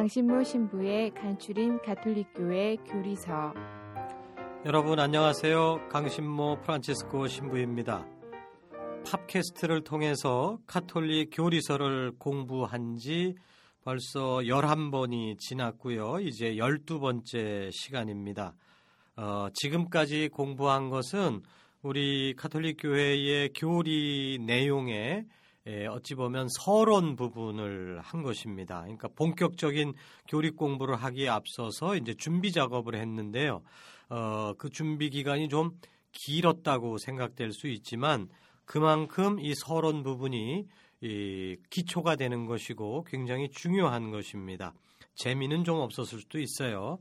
강신모 신부의 간추린 가톨릭교회 교리서 여러분 안녕하세요. 강신모 프란치스코 신부입니다. 팟캐스트를 통해서 카톨릭 교리서를 공부한 지 벌써 11번이 지났고요. 이제 12번째 시간입니다. 어, 지금까지 공부한 것은 우리 카톨릭 교회의 교리 내용에 예, 어찌 보면 서론 부분을 한 것입니다. 그러니까 본격적인 교리 공부를 하기에 앞서서 이제 준비 작업을 했는데요. 어, 그 준비 기간이 좀 길었다고 생각될 수 있지만 그만큼 이 서론 부분이 이 기초가 되는 것이고 굉장히 중요한 것입니다. 재미는 좀 없었을 수도 있어요.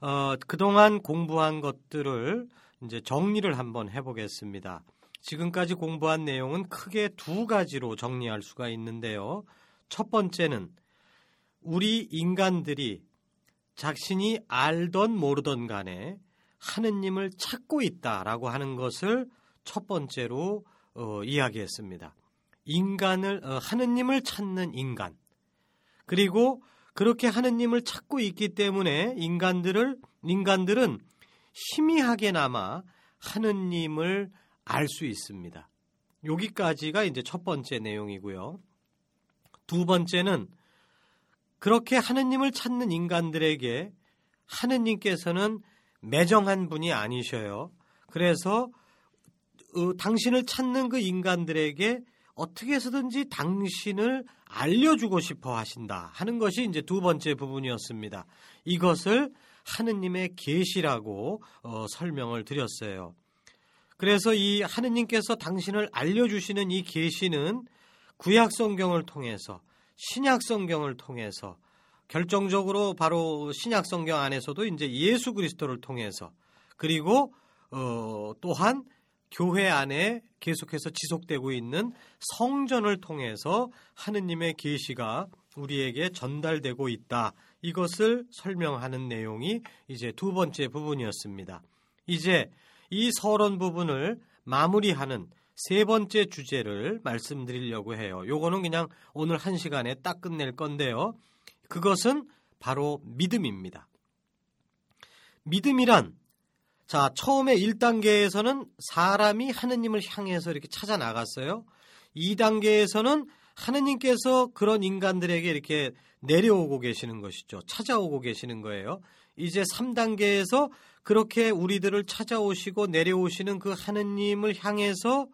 어, 그동안 공부한 것들을 이제 정리를 한번 해보겠습니다. 지금까지 공부한 내용은 크게 두 가지로 정리할 수가 있는데요. 첫 번째는 우리 인간들이 자신이 알던 모르던 간에 하느님을 찾고 있다라고 하는 것을 첫 번째로 어, 이야기했습니다. 인간을 어, 하느님을 찾는 인간 그리고 그렇게 하느님을 찾고 있기 때문에 인간들을 인간들은 희미하게나마 하느님을 알 수 있습니다. 여기까지가 이제 첫 번째 내용이고요. 두 번째는 그렇게 하느님을 찾는 인간들에게 하느님께서는 매정한 분이 아니셔요. 그래서 어, 당신을 찾는 그 인간들에게 어떻게 해서든지 당신을 알려주고 싶어 하신다 하는 것이 이제 두 번째 부분이었습니다. 이것을 하느님의 계시라고 어, 설명을 드렸어요. 그래서 이 하느님께서 당신을 알려주시는 이 계시는 구약 성경을 통해서 신약 성경을 통해서 결정적으로 바로 신약 성경 안에서도 이제 예수 그리스도를 통해서 그리고 어, 또한 교회 안에 계속해서 지속되고 있는 성전을 통해서 하느님의 계시가 우리에게 전달되고 있다. 이것을 설명하는 내용이 이제 두 번째 부분이었습니다. 이제 이 서론 부분을 마무리하는 세 번째 주제를 말씀드리려고 해요. 요거는 그냥 오늘 한 시간에 딱 끝낼 건데요. 그것은 바로 믿음입니다. 믿음이란 자, 처음에 1단계에서는 사람이 하느님을 향해서 이렇게 찾아 나갔어요. 2단계에서는 하느님께서 그런 인간들에게 이렇게 내려오고 계시는 것이죠. 찾아오고 계시는 거예요. 이제 3단계에서 그렇게 우리들을 찾아오시고 내려오시는 그 하느님을 향해서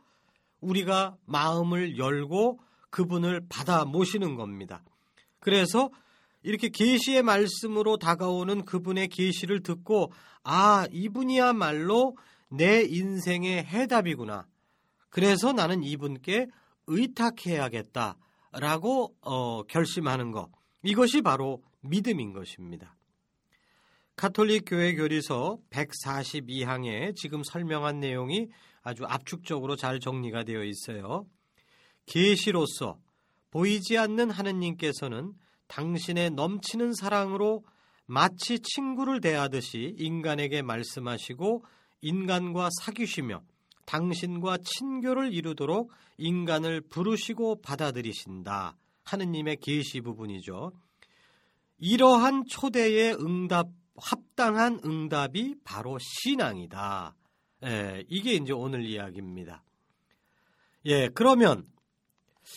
우리가 마음을 열고 그분을 받아 모시는 겁니다. 그래서 이렇게 계시의 말씀으로 다가오는 그분의 계시를 듣고 아 이분이야말로 내 인생의 해답이구나. 그래서 나는 이분께 의탁해야겠다라고 어, 결심하는 것 이것이 바로 믿음인 것입니다. 카톨릭 교회 교리서 142항에 지금 설명한 내용이 아주 압축적으로 잘 정리가 되어 있어요. 계시로서 보이지 않는 하느님께서는 당신의 넘치는 사랑으로 마치 친구를 대하듯이 인간에게 말씀하시고 인간과 사귀시며 당신과 친교를 이루도록 인간을 부르시고 받아들이신다. 하느님의 계시 부분이죠. 이러한 초대의 응답, 합당한 응답이 바로 신앙이다. 예, 이게 이제 오늘 이야기입니다. 예, 그러면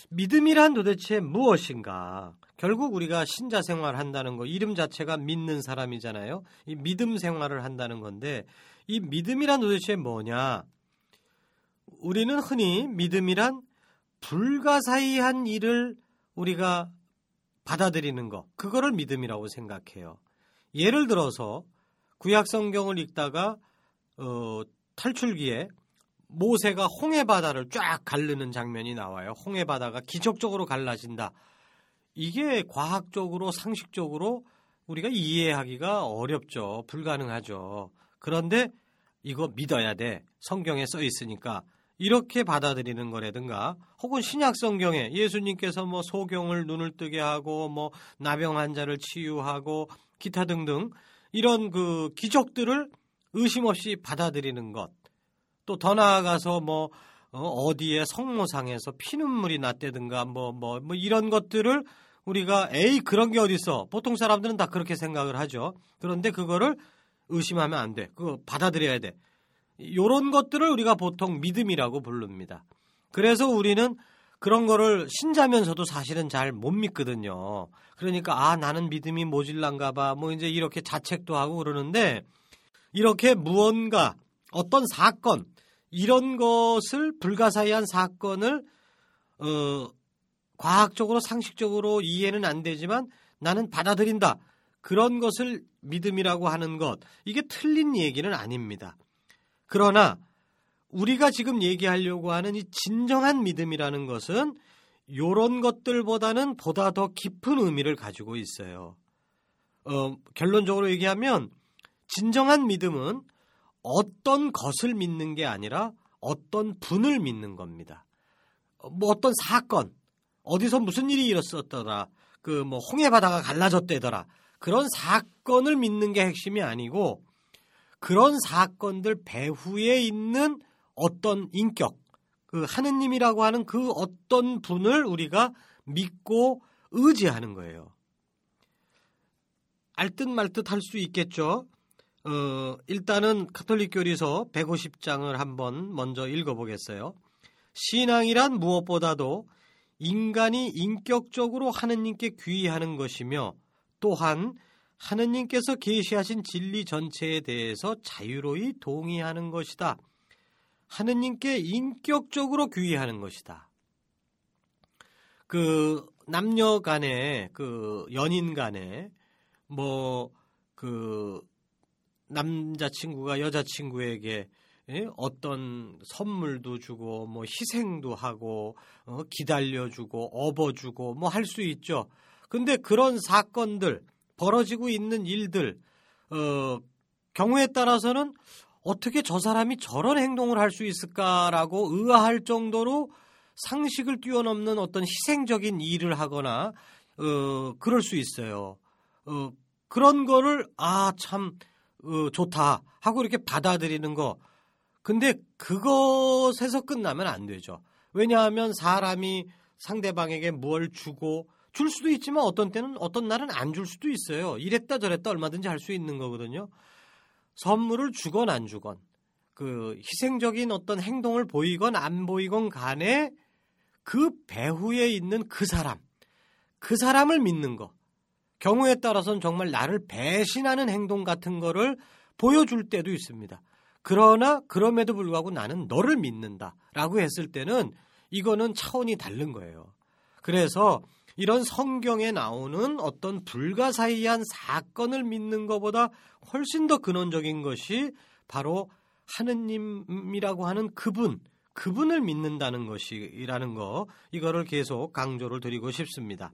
믿음이란 도대체 무엇인가? 결국 우리가 신자 생활 한다는 거 이름 자체가 믿는 사람이잖아요. 이 믿음 생활을 한다는 건데 이 믿음이란 도대체 뭐냐? 우리는 흔히 믿음이란 불가사의한 일을 우리가 받아들이는 것, 그거를 믿음이라고 생각해요. 예를 들어서 구약 성경을 읽다가 어, 탈출기에 모세가 홍해 바다를 쫙 가르는 장면이 나와요. 홍해 바다가 기적적으로 갈라진다. 이게 과학적으로 상식적으로 우리가 이해하기가 어렵죠. 불가능하죠. 그런데 이거 믿어야 돼. 성경에 써 있으니까 이렇게 받아들이는 거라든가 혹은 신약 성경에 예수님께서 뭐 소경을 눈을 뜨게 하고 뭐 나병 환자를 치유하고 기타 등등 이런 그 기적들을 의심 없이 받아들이는 것. 또 더 나아가서 뭐 어, 디에 성모상에서 피눈물이 났다든가 뭐, 뭐, 뭐 이런 것들을 우리가 에이 그런 게 어딨어. 보통 사람들은 다 그렇게 생각을 하죠. 그런데 그거를 의심하면 안 돼. 그거 받아들여야 돼. 이런 것들을 우리가 보통 믿음이라고 부릅니다. 그래서 우리는 그런 거를 신자면서도 사실은 잘 못 믿거든요. 그러니까 아 나는 믿음이 모질란가 봐. 뭐 이제 이렇게 자책도 하고 그러는데 이렇게 무언가 어떤 사건 이런 것을 불가사의한 사건을 어 과학적으로 상식적으로 이해는 안 되지만 나는 받아들인다. 그런 것을 믿음이라고 하는 것 이게 틀린 얘기는 아닙니다. 그러나 우리가 지금 얘기하려고 하는 이 진정한 믿음이라는 것은 이런 것들보다는 보다 더 깊은 의미를 가지고 있어요. 어, 결론적으로 얘기하면 진정한 믿음은 어떤 것을 믿는 게 아니라 어떤 분을 믿는 겁니다. 어, 뭐 어떤 사건, 어디서 무슨 일이 일었었더라, 그 뭐 홍해 바다가 갈라졌대더라, 그런 사건을 믿는 게 핵심이 아니고 그런 사건들 배후에 있는 어떤 인격, 그 하느님이라고 하는 그 어떤 분을 우리가 믿고 의지하는 거예요. 알듯 말듯 할 수 있겠죠. 어, 일단은 카톨릭 교리서 150장을 한번 먼저 읽어보겠어요. 신앙이란 무엇보다도 인간이 인격적으로 하느님께 귀의하는 것이며 또한 하느님께서 계시하신 진리 전체에 대해서 자유로이 동의하는 것이다. 하느님께 인격적으로 귀의하는 것이다. 그 남녀 간에 그 연인 간에 뭐 그 남자 친구가 여자 친구에게 예? 어떤 선물도 주고 뭐 희생도 하고 어, 기다려주고 업어주고 뭐 할 수 있죠. 근데 그런 사건들 벌어지고 있는 일들 어, 경우에 따라서는 어떻게 저 사람이 저런 행동을 할 수 있을까라고 의아할 정도로 상식을 뛰어넘는 어떤 희생적인 일을 하거나 어, 그럴 수 있어요. 어, 그런 거를 아참 어, 좋다 하고 이렇게 받아들이는 거. 근데 그것에서 끝나면 안 되죠. 왜냐하면 사람이 상대방에게 뭘 주고 줄 수도 있지만 어떤 때는 어떤 날은 안 줄 수도 있어요. 이랬다 저랬다 얼마든지 할 수 있는 거거든요. 선물을 주건 안 주건 그 희생적인 어떤 행동을 보이건 안 보이건 간에 그 배후에 있는 그 사람, 그 사람을 믿는 거. 경우에 따라서는 정말 나를 배신하는 행동 같은 거를 보여줄 때도 있습니다. 그러나 그럼에도 불구하고 나는 너를 믿는다 라고 했을 때는 이거는 차원이 다른 거예요. 그래서 이런 성경에 나오는 어떤 불가사의한 사건을 믿는 것보다 훨씬 더 근원적인 것이 바로 하느님이라고 하는 그분, 그분을 믿는다는 것이라는 거, 이거를 계속 강조를 드리고 싶습니다.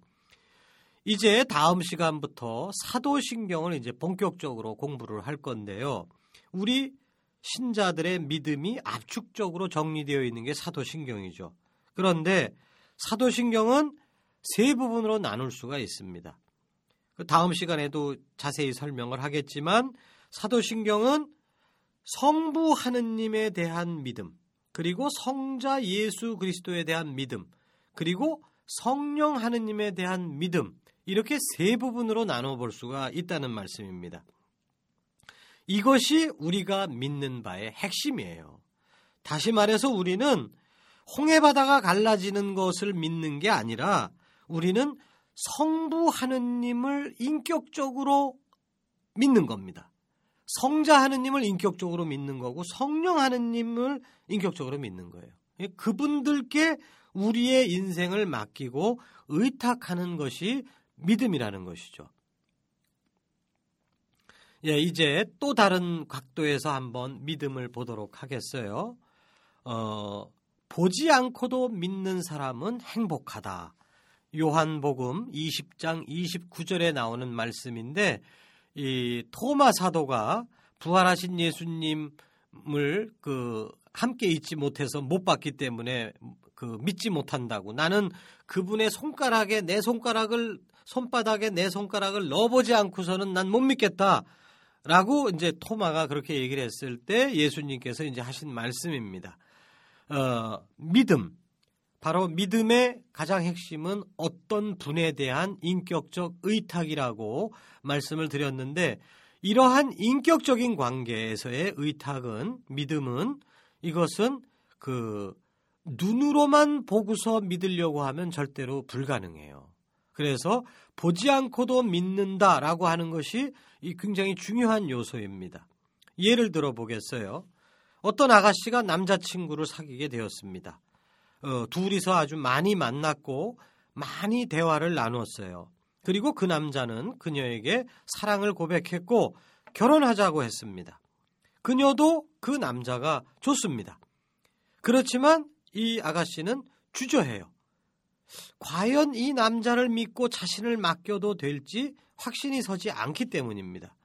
이제 다음 시간부터 사도신경을 이제 본격적으로 공부를 할 건데요. 우리 신자들의 믿음이 압축적으로 정리되어 있는 게 사도신경이죠. 그런데 사도신경은 세 부분으로 나눌 수가 있습니다. 그 다음 시간에도 자세히 설명을 하겠지만 사도신경은 성부 하느님에 대한 믿음, 그리고 성자 예수 그리스도에 대한 믿음, 그리고 성령 하느님에 대한 믿음, 이렇게 세 부분으로 나눠 볼 수가 있다는 말씀입니다. 이것이 우리가 믿는 바의 핵심이에요. 다시 말해서 우리는 홍해 바다가 갈라지는 것을 믿는 게 아니라 우리는 성부 하느님을 인격적으로 믿는 겁니다. 성자 하느님을 인격적으로 믿는 거고 성령 하느님을 인격적으로 믿는 거예요. 예, 그분들께 우리의 인생을 맡기고 의탁하는 것이 믿음이라는 것이죠. 예, 이제 또 다른 각도에서 한번 믿음을 보도록 하겠어요. 어, 보지 않고도 믿는 사람은 행복하다. 요한복음 20장 29절에 나오는 말씀인데 이 토마 사도가 부활하신 예수님을 그 함께 있지 못해서 못 봤기 때문에 그 믿지 못한다고 나는 그분의 손가락에 내 손가락을 손바닥에 내 손가락을 넣어보지 않고서는 난 못 믿겠다. 라고 이제 토마가 그렇게 얘기를 했을 때 예수님께서 이제 하신 말씀입니다. 어, 믿음. 바로 믿음의 가장 핵심은 어떤 분에 대한 인격적 의탁이라고 말씀을 드렸는데 이러한 인격적인 관계에서의 의탁은 믿음은 이것은 그 눈으로만 보고서 믿으려고 하면 절대로 불가능해요. 그래서 보지 않고도 믿는다라고 하는 것이 굉장히 중요한 요소입니다. 예를 들어 보겠어요. 어떤 아가씨가 남자친구를 사귀게 되었습니다. 어, 둘이서 아주 많이 만났고 많이 대화를 나눴어요. 그리고 그 남자는 그녀에게 사랑을 고백했고 결혼하자고 했습니다. 그녀도 그 남자가 좋습니다. 그렇지만 이 아가씨는 주저해요. 과연 이 남자를 믿고 자신을 맡겨도 될지 확신이 서지 않기 때문입니다.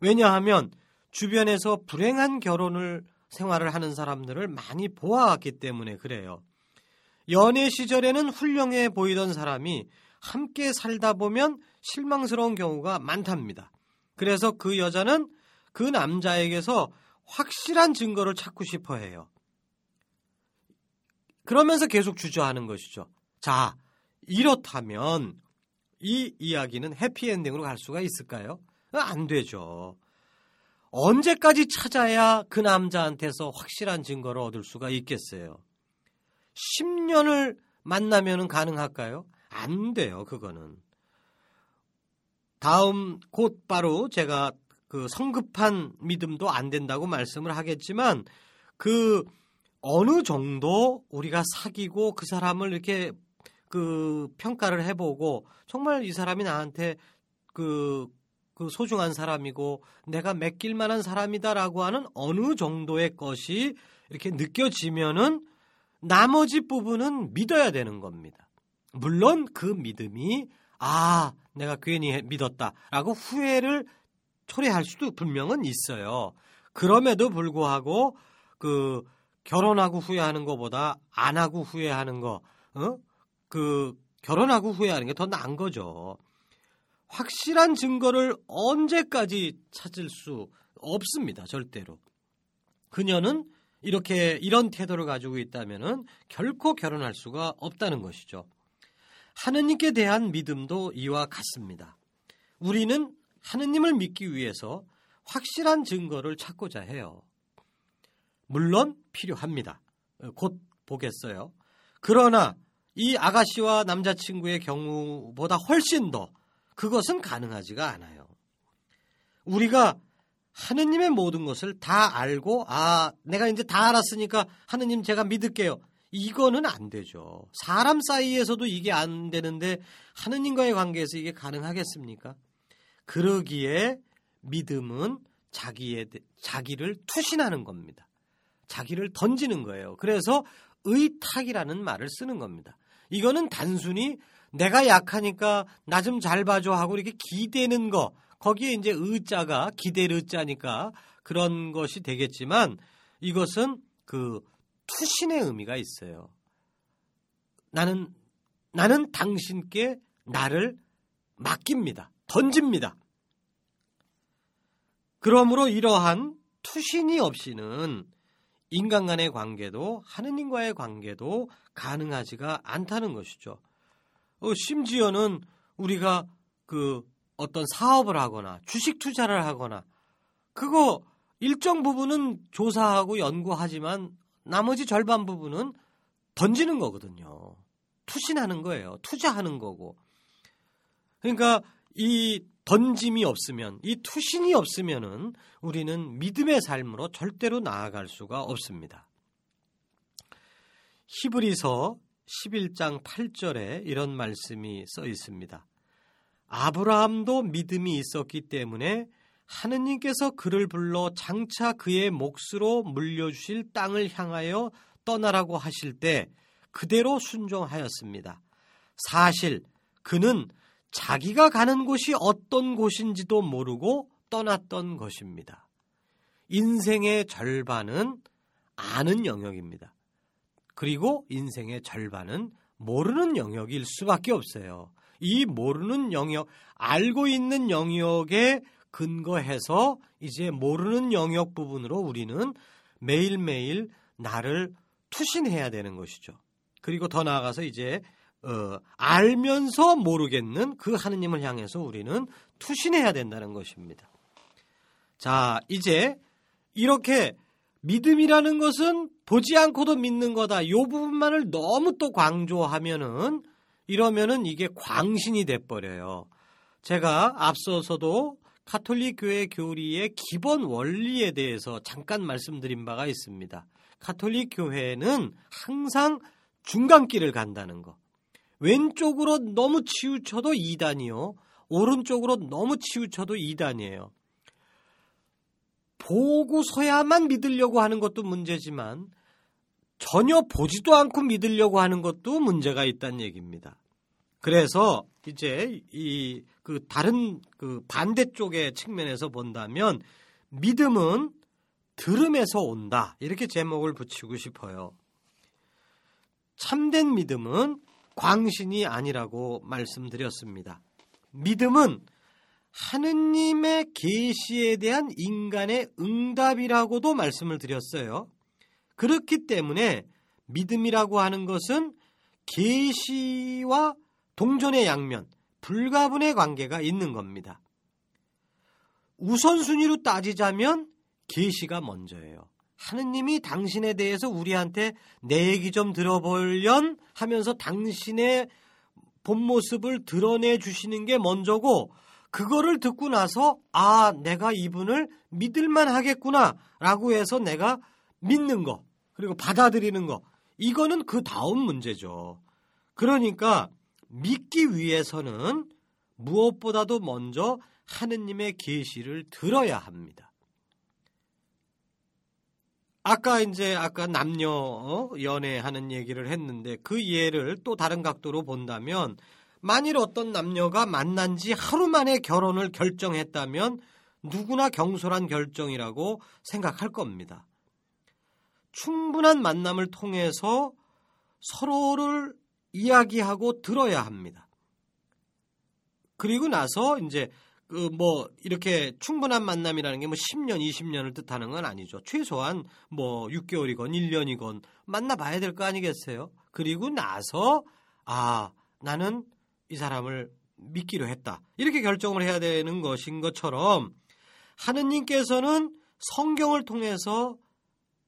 왜냐하면 주변에서 불행한 결혼을 생활을 하는 사람들을 많이 보아왔기 때문에 그래요. 연애 시절에는 훌륭해 보이던 사람이 함께 살다 보면 실망스러운 경우가 많답니다. 그래서 그 여자는 그 남자에게서 확실한 증거를 찾고 싶어 해요. 그러면서 계속 주저하는 것이죠. 자, 이렇다면 이 이야기는 해피엔딩으로 갈 수가 있을까요? 안 되죠. 언제까지 찾아야 그 남자한테서 확실한 증거를 얻을 수가 있겠어요? 10년을 만나면 가능할까요? 안 돼요, 그거는. 다음 곧 바로 제가 그 성급한 믿음도 안 된다고 말씀을 하겠지만 그 어느 정도 우리가 사귀고 그 사람을 이렇게 그 평가를 해보고 정말 이 사람이 나한테 그, 그 소중한 사람이고 내가 맡길 만한 사람이다라고 하는 어느 정도의 것이 이렇게 느껴지면은 나머지 부분은 믿어야 되는 겁니다. 물론 그 믿음이 아, 내가 괜히 믿었다라고 후회를 초래할 수도 분명은 있어요. 그럼에도 불구하고 그 결혼하고 후회하는 것보다 안 하고 후회하는 거, 어? 그 결혼하고 후회하는 게 더 나은 거죠. 확실한 증거를 언제까지 찾을 수 없습니다. 절대로. 그녀는 이렇게 이런 태도를 가지고 있다면 결코 결혼할 수가 없다는 것이죠. 하느님께 대한 믿음도 이와 같습니다. 우리는 하느님을 믿기 위해서 확실한 증거를 찾고자 해요. 물론 필요합니다. 곧 보겠어요. 그러나 이 아가씨와 남자친구의 경우보다 훨씬 더 그것은 가능하지가 않아요. 우리가 하느님의 모든 것을 다 알고 아 내가 이제 다 알았으니까 하느님 제가 믿을게요. 이거는 안 되죠. 사람 사이에서도 이게 안 되는데 하느님과의 관계에서 이게 가능하겠습니까? 그러기에 믿음은 자기의 자기를 투신하는 겁니다. 자기를 던지는 거예요. 그래서 의탁이라는 말을 쓰는 겁니다. 이거는 단순히 내가 약하니까 나 좀 잘 봐줘 하고 이렇게 기대는 거 거기에 이제 의자가 기대를 의자니까 그런 것이 되겠지만 이것은 그 투신의 의미가 있어요. 나는 나는 당신께 나를 맡깁니다. 던집니다. 그러므로 이러한 투신이 없이는 인간 간의 관계도 하느님과의 관계도 가능하지가 않다는 것이죠. 어, 심지어는 우리가 그 어떤 사업을 하거나 주식 투자를 하거나 그거 일정 부분은 조사하고 연구하지만 나머지 절반 부분은 던지는 거거든요. 투신하는 거예요. 투자하는 거고. 그러니까 이 던짐이 없으면 이 투신이 없으면은 우리는 믿음의 삶으로 절대로 나아갈 수가 없습니다. 히브리서 11장 8절에 이런 말씀이 써 있습니다. 아브라함도 믿음이 있었기 때문에 하느님께서 그를 불러 장차 그의 몫으로 물려주실 땅을 향하여 떠나라고 하실 때 그대로 순종하였습니다. 사실 그는 자기가 가는 곳이 어떤 곳인지도 모르고 떠났던 것입니다. 인생의 절반은 아는 영역입니다. 그리고 인생의 절반은 모르는 영역일 수밖에 없어요. 이 모르는 영역, 알고 있는 영역에 근거해서 이제 모르는 영역 부분으로 우리는 매일매일 나를 투신해야 되는 것이죠. 그리고 더 나아가서 이제 어, 알면서 모르겠는 그 하느님을 향해서 우리는 투신해야 된다는 것입니다. 자, 이제 이렇게 믿음이라는 것은 보지 않고도 믿는 거다. 이 부분만을 너무 또 강조하면은 이러면은 이게 광신이 돼 버려요. 제가 앞서서도 카톨릭 교회 교리의 기본 원리에 대해서 잠깐 말씀드린 바가 있습니다. 카톨릭 교회는 항상 중간길을 간다는 거. 왼쪽으로 너무 치우쳐도 2단이요. 오른쪽으로 너무 치우쳐도 2단이에요. 보고서야만 믿으려고 하는 것도 문제지만 전혀 보지도 않고 믿으려고 하는 것도 문제가 있다는 얘기입니다. 그래서 이제 이 그 다른 그 반대쪽의 측면에서 본다면 믿음은 들음에서 온다. 이렇게 제목을 붙이고 싶어요. 참된 믿음은 광신이 아니라고 말씀드렸습니다. 믿음은 하느님의 계시에 대한 인간의 응답이라고도 말씀을 드렸어요. 그렇기 때문에 믿음이라고 하는 것은 계시와 동전의 양면, 불가분의 관계가 있는 겁니다. 우선순위로 따지자면 계시가 먼저예요. 하느님이 당신에 대해서 우리한테 내 얘기 좀 들어보련 하면서 당신의 본 모습을 드러내 주시는 게 먼저고 그거를 듣고 나서 아 내가 이분을 믿을만 하겠구나라고 해서 내가 믿는 거 그리고 받아들이는 거 이거는 그 다음 문제죠. 그러니까 믿기 위해서는 무엇보다도 먼저 하느님의 계시를 들어야 합니다. 아까 이제 아까 남녀 어, 연애하는 얘기를 했는데 그 예를 또 다른 각도로 본다면 만일 어떤 남녀가 만난 지 하루 만에 결혼을 결정했다면 누구나 경솔한 결정이라고 생각할 겁니다. 충분한 만남을 통해서 서로를 이야기하고 들어야 합니다. 그리고 나서 이제 그 뭐 이렇게 충분한 만남이라는 게 뭐 10년, 20년을 뜻하는 건 아니죠. 최소한 뭐 6개월이건 1년이건 만나봐야 될 거 아니겠어요? 그리고 나서 아 나는 이 사람을 믿기로 했다. 이렇게 결정을 해야 되는 것인 것처럼 하느님께서는 성경을 통해서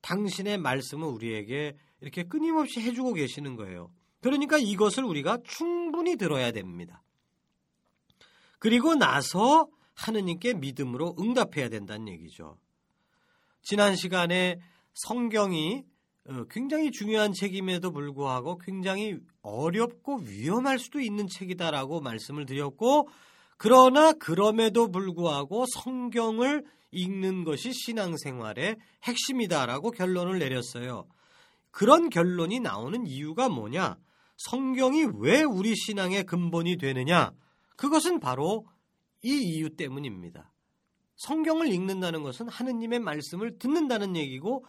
당신의 말씀을 우리에게 이렇게 끊임없이 해주고 계시는 거예요. 그러니까 이것을 우리가 충분히 들어야 됩니다. 그리고 나서 하느님께 믿음으로 응답해야 된다는 얘기죠. 지난 시간에 성경이 어, 굉장히 중요한 책임에도 불구하고 굉장히 어렵고 위험할 수도 있는 책이다라고 말씀을 드렸고 그러나 그럼에도 불구하고 성경을 읽는 것이 신앙생활의 핵심이다라고 결론을 내렸어요. 그런 결론이 나오는 이유가 뭐냐? 성경이 왜 우리 신앙의 근본이 되느냐? 그것은 바로 이 이유 때문입니다. 성경을 읽는다는 것은 하느님의 말씀을 듣는다는 얘기고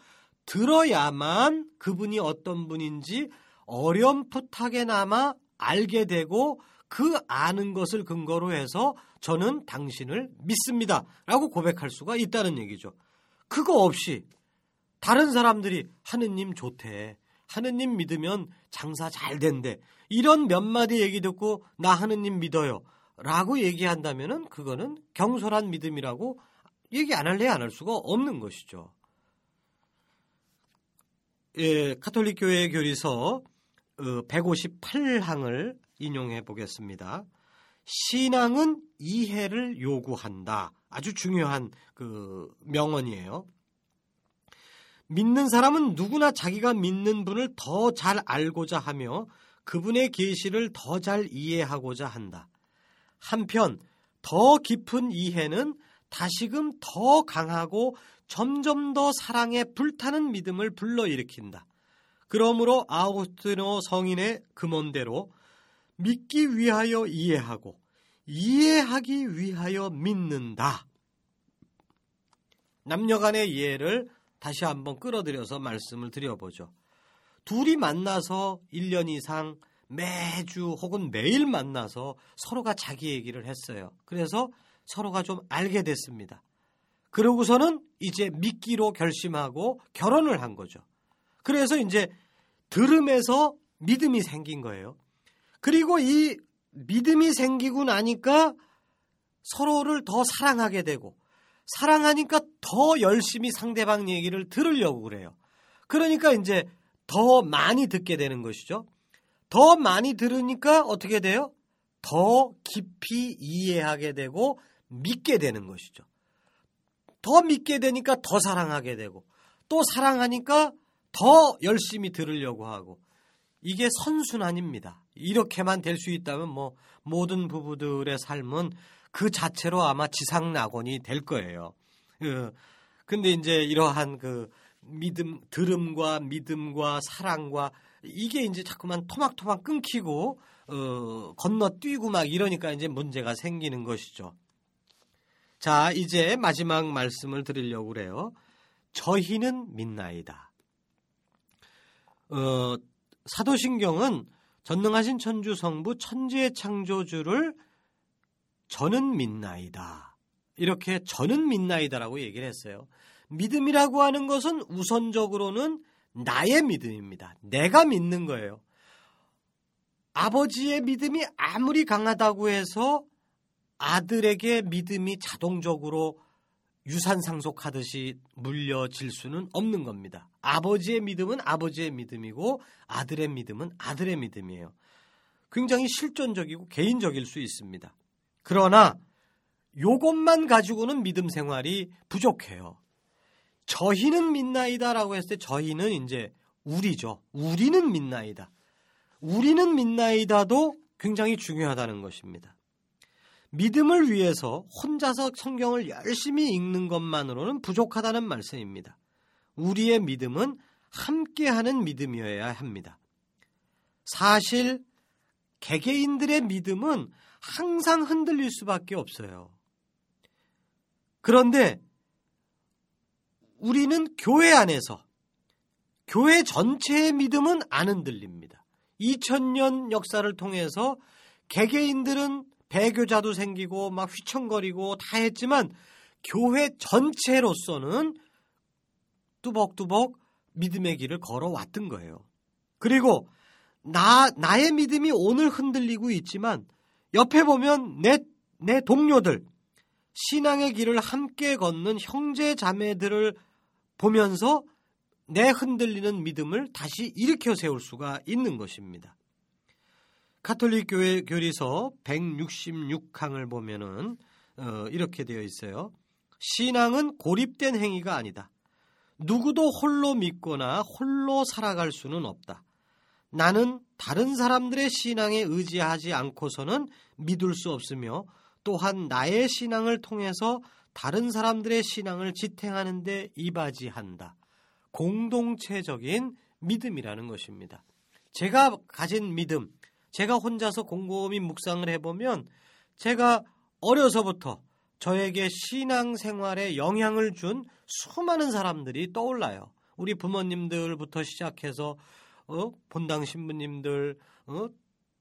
들어야만 그분이 어떤 분인지 어렴풋하게나마 알게 되고 그 아는 것을 근거로 해서 저는 당신을 믿습니다. 라고 고백할 수가 있다는 얘기죠. 그거 없이 다른 사람들이 하느님 좋대. 하느님 믿으면 장사 잘 된대. 이런 몇 마디 얘기 듣고 나 하느님 믿어요. 라고 얘기한다면은 그거는 경솔한 믿음이라고 얘기 안 할래 안 할 수가 없는 것이죠. 예, 카톨릭 교회 교리서 158항을 어, 인용해 보겠습니다. 신앙은 이해를 요구한다. 아주 중요한 그 명언이에요. 믿는 사람은 누구나 자기가 믿는 분을 더 잘 알고자 하며 그분의 계시를 더 잘 이해하고자 한다. 한편 더 깊은 이해는 다시금 더 강하고 점점 더 사랑에 불타는 믿음을 불러일으킨다. 그러므로 아우스티노 성인의 금원대로 믿기 위하여 이해하고 이해하기 위하여 믿는다. 남녀 간의 이해를 다시 한번 끌어들여서 말씀을 드려보죠. 둘이 만나서 1년 이상 매주 혹은 매일 만나서 서로가 자기 얘기를 했어요. 그래서 서로가 좀 알게 됐습니다. 그러고서는 이제 믿기로 결심하고 결혼을 한 거죠. 그래서 이제 들음에서 믿음이 생긴 거예요. 그리고 이 믿음이 생기고 나니까 서로를 더 사랑하게 되고 사랑하니까 더 열심히 상대방 얘기를 들으려고 그래요. 그러니까 이제 더 많이 듣게 되는 것이죠. 더 많이 들으니까 어떻게 돼요? 더 깊이 이해하게 되고 믿게 되는 것이죠. 더 믿게 되니까 더 사랑하게 되고 또 사랑하니까 더 열심히 들으려고 하고 이게 선순환입니다. 이렇게만 될 수 있다면 뭐 모든 부부들의 삶은 그 자체로 아마 지상 낙원이 될 거예요. 그, 근데 이제 이러한 그 믿음, 들음과 믿음과 사랑과 이게 이제 자꾸만 토막토막 끊기고 어, 건너뛰고 막 이러니까 이제 문제가 생기는 것이죠. 자, 이제 마지막 말씀을 드리려고 그래요. 저희는 믿나이다. 어, 사도신경은 전능하신 천주 성부 천지의 창조주를 저는 믿나이다. 이렇게 저는 믿나이다라고 얘기를 했어요. 믿음이라고 하는 것은 우선적으로는 나의 믿음입니다. 내가 믿는 거예요. 아버지의 믿음이 아무리 강하다고 해서 아들에게 믿음이 자동적으로 유산 상속하듯이 물려질 수는 없는 겁니다. 아버지의 믿음은 아버지의 믿음이고 아들의 믿음은 아들의 믿음이에요. 굉장히 실존적이고 개인적일 수 있습니다. 그러나 요것만 가지고는 믿음 생활이 부족해요. 저희는 믿나이다라고 했을 때 저희는 이제 우리죠. 우리는 믿나이다. 우리는 믿나이다도 굉장히 중요하다는 것입니다. 믿음을 위해서 혼자서 성경을 열심히 읽는 것만으로는 부족하다는 말씀입니다. 우리의 믿음은 함께하는 믿음이어야 합니다. 사실 개개인들의 믿음은 항상 흔들릴 수밖에 없어요. 그런데 우리는 교회 안에서 교회 전체의 믿음은 안 흔들립니다. 2000년 역사를 통해서 개개인들은 배교자도 생기고 막 휘청거리고 다 했지만 교회 전체로서는 뚜벅뚜벅 믿음의 길을 걸어왔던 거예요. 그리고 나, 나의 믿음이 오늘 흔들리고 있지만 옆에 보면 내, 내 동료들, 신앙의 길을 함께 걷는 형제 자매들을 보면서 내 흔들리는 믿음을 다시 일으켜 세울 수가 있는 것입니다. 카톨릭 교회 교리서 166항을 보면은 어, 이렇게 되어 있어요. 신앙은 고립된 행위가 아니다. 누구도 홀로 믿거나 홀로 살아갈 수는 없다. 나는 다른 사람들의 신앙에 의지하지 않고서는 믿을 수 없으며 또한 나의 신앙을 통해서 다른 사람들의 신앙을 지탱하는데 이바지한다. 공동체적인 믿음이라는 것입니다. 제가 가진 믿음, 제가 혼자서 곰곰이 묵상을 해보면 제가 어려서부터 저에게 신앙생활에 영향을 준 수많은 사람들이 떠올라요. 우리 부모님들부터 시작해서 어? 본당 신부님들, 어?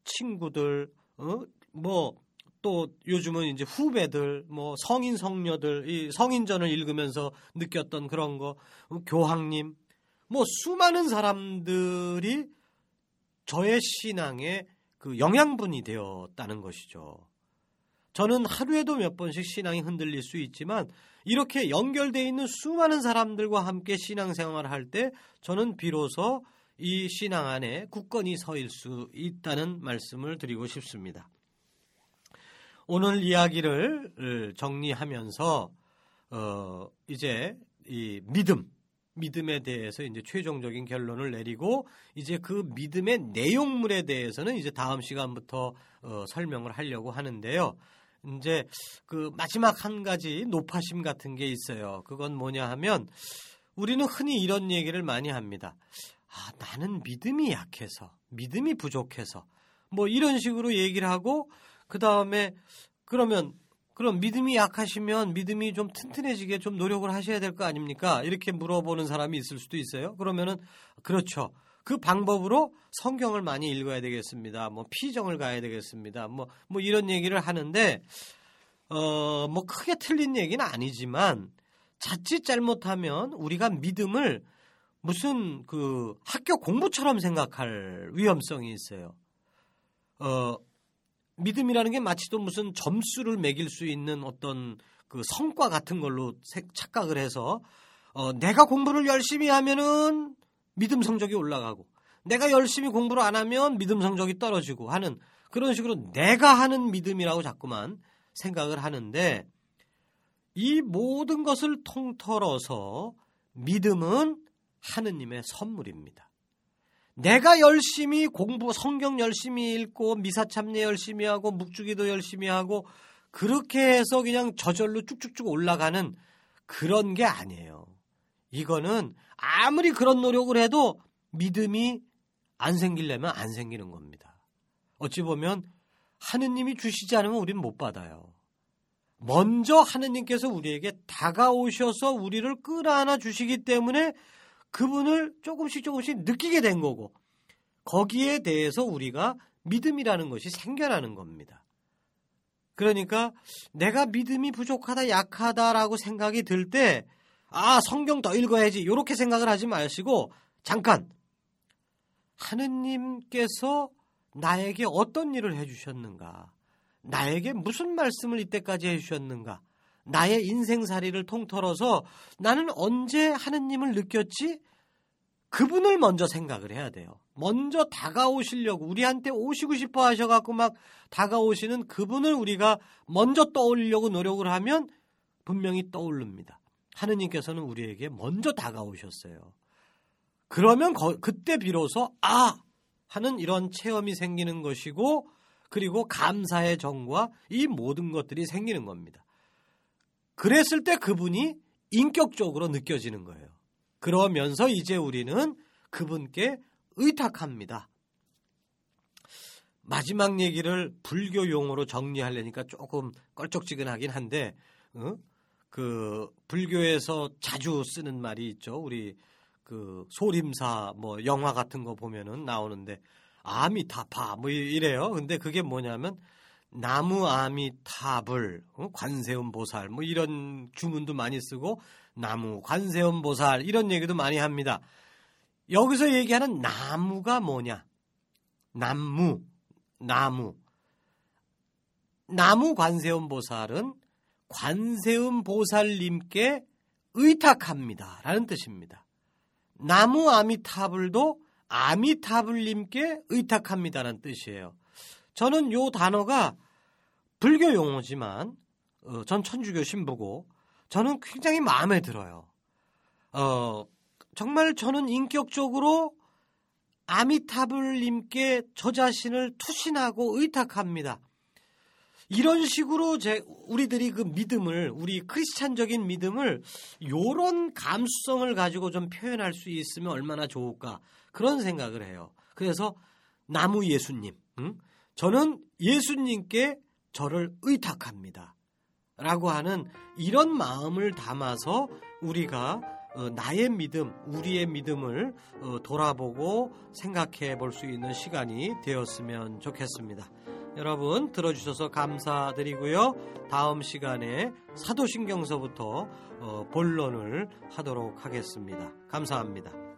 친구들, 어? 뭐또 요즘은 이제 후배들, 뭐 성인 성녀들, 이 성인전을 읽으면서 느꼈던 그런 거, 어? 교황님, 뭐 수많은 사람들이 저의 신앙에 그 영양분이 되었다는 것이죠. 저는 하루에도 몇 번씩 신앙이 흔들릴 수 있지만 이렇게 연결되어 있는 수많은 사람들과 함께 신앙생활을 할 때 저는 비로소 이 신앙 안에 굳건히 서일 수 있다는 말씀을 드리고 싶습니다. 오늘 이야기를 정리하면서 어 이제 이 믿음 믿음에 대해서 이제 최종적인 결론을 내리고 이제 그 믿음의 내용물에 대해서는 이제 다음 시간부터 어, 설명을 하려고 하는데요. 이제 그 마지막 한 가지 높아심 같은 게 있어요. 그건 뭐냐 하면 우리는 흔히 이런 얘기를 많이 합니다. 아, 나는 믿음이 약해서, 믿음이 부족해서, 뭐 이런 식으로 얘기를 하고, 그 다음에 그러면 그럼 믿음이 약하시면 믿음이 좀 튼튼해지게 좀 노력을 하셔야 될 거 아닙니까? 이렇게 물어보는 사람이 있을 수도 있어요. 그러면은 그렇죠. 그 방법으로 성경을 많이 읽어야 되겠습니다. 뭐 피정을 가야 되겠습니다. 뭐, 뭐 이런 얘기를 하는데, 어, 뭐 크게 틀린 얘기는 아니지만 자칫 잘못하면 우리가 믿음을 무슨 그 학교 공부처럼 생각할 위험성이 있어요. 어, 믿음이라는 게 마치 또 무슨 점수를 매길 수 있는 어떤 그 성과 같은 걸로 착각을 해서 어, 내가 공부를 열심히 하면은 믿음 성적이 올라가고 내가 열심히 공부를 안 하면 믿음 성적이 떨어지고 하는 그런 식으로 내가 하는 믿음이라고 자꾸만 생각을 하는데 이 모든 것을 통틀어서 믿음은 하느님의 선물입니다. 내가 열심히 공부, 성경 열심히 읽고, 미사 참례 열심히 하고, 묵주기도 열심히 하고, 그렇게 해서 그냥 저절로 쭉쭉쭉 올라가는 그런 게 아니에요. 이거는 아무리 그런 노력을 해도 믿음이 안 생기려면 안 생기는 겁니다. 어찌 보면 하느님이 주시지 않으면 우리는 못 받아요. 먼저 하느님께서 우리에게 다가오셔서 우리를 끌어안아 주시기 때문에 그분을 조금씩 조금씩 느끼게 된 거고 거기에 대해서 우리가 믿음이라는 것이 생겨나는 겁니다. 그러니까 내가 믿음이 부족하다, 약하다라고 생각이 들 때, 아, 성경 더 읽어야지. 이렇게 생각을 하지 마시고, 잠깐. 하느님께서 나에게 어떤 일을 해주셨는가? 나에게 무슨 말씀을 이때까지 해주셨는가? 나의 인생살이를 통틀어서 나는 언제 하느님을 느꼈지? 그분을 먼저 생각을 해야 돼요. 먼저 다가오시려고 우리한테 오시고 싶어 하셔갖고 막 다가오시는 그분을 우리가 먼저 떠올리려고 노력을 하면 분명히 떠오릅니다. 하느님께서는 우리에게 먼저 다가오셨어요. 그러면 거, 그때 비로소 아 하는 이런 체험이 생기는 것이고 그리고 감사의 정과 이 모든 것들이 생기는 겁니다. 그랬을 때 그분이 인격적으로 느껴지는 거예요. 그러면서 이제 우리는 그분께 의탁합니다. 마지막 얘기를 불교 용어로 정리하려니까 조금 껄쩍지근하긴 한데, 어? 그 불교에서 자주 쓰는 말이 있죠. 우리 그 소림사 뭐 영화 같은 거 보면은 나오는데 아미타파 뭐 이래요. 근데 그게 뭐냐면 나무 아미탑을 어? 관세음 보살 뭐 이런 주문도 많이 쓰고 나무 관세음 보살 이런 얘기도 많이 합니다. 여기서 얘기하는 나무가 뭐냐? 나무, 나무. 나무 관세음 보살은 관세음 보살님께 의탁합니다. 라는 뜻입니다. 나무 아미타불도 아미타불님께 의탁합니다라는 뜻이에요. 저는 요 단어가 불교 용어지만 어, 전 천주교 신부고 저는 굉장히 마음에 들어요. 어, 정말 저는 인격적으로 아미타불님께 저 자신을 투신하고 의탁합니다. 이런 식으로 제 우리들이 그 믿음을 우리 크리스찬적인 믿음을 요런 감수성을 가지고 좀 표현할 수 있으면 얼마나 좋을까 그런 생각을 해요. 그래서 나무 예수님, 응? 저는 예수님께 저를 의탁합니다. 라고 하는 이런 마음을 담아서 우리가 어, 나의 믿음, 우리의 믿음을 어, 돌아보고 생각해 볼 수 있는 시간이 되었으면 좋겠습니다. 여러분 들어주셔서 감사드리고요. 다음 시간에 사도신경서부터 어, 본론을 하도록 하겠습니다. 감사합니다.